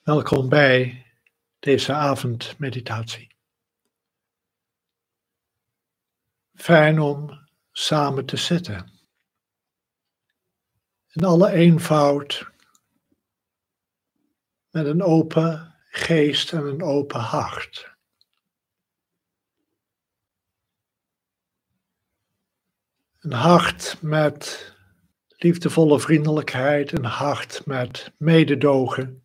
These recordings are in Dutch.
Welkom bij deze avondmeditatie. Fijn om samen te zitten. In alle eenvoud, met een open geest en een open hart. Een hart met liefdevolle vriendelijkheid, een hart met mededogen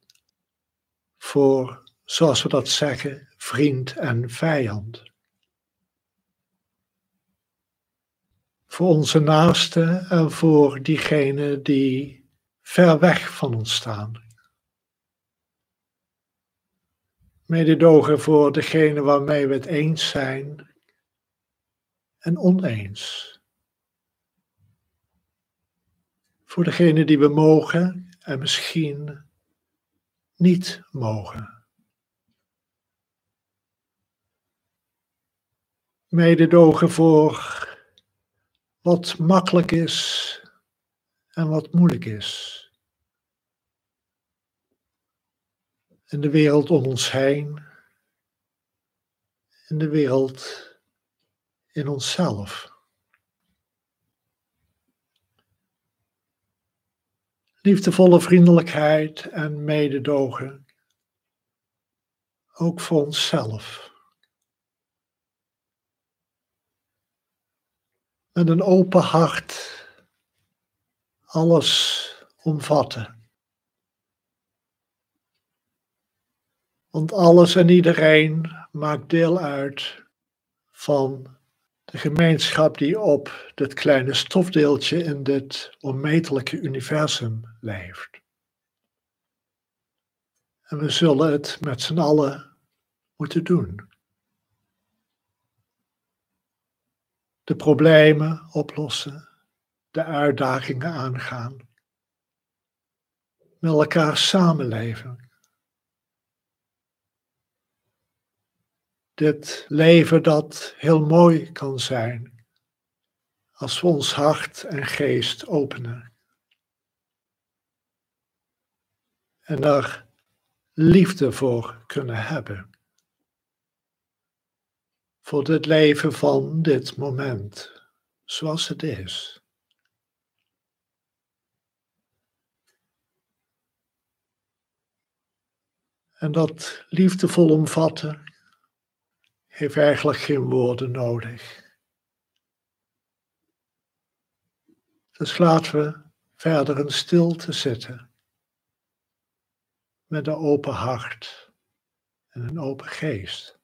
voor, zoals we dat zeggen, vriend en vijand. Voor onze naasten en voor diegenen die ver weg van ons staan. Mededogen voor degene waarmee we het eens zijn en oneens. Voor degene die we mogen en misschien niet mogen. Mededogen voor wat makkelijk is en wat moeilijk is. In de wereld om ons heen, in de wereld in onszelf. Liefdevolle vriendelijkheid en mededogen, ook voor onszelf. Met een open hart alles omvatten. Want alles en iedereen maakt deel uit van de gemeenschap die op dit kleine stofdeeltje in dit onmetelijke universum leeft. En we zullen het met z'n allen moeten doen. De problemen oplossen, de uitdagingen aangaan, met elkaar samenleven. Dit leven dat heel mooi kan zijn als we ons hart en geest openen. En daar liefde voor kunnen hebben. Voor dit leven van dit moment, zoals het is. En dat liefdevol omvatten heeft eigenlijk geen woorden nodig. Dus laten we verder in stilte zitten. Met een open hart en een open geest.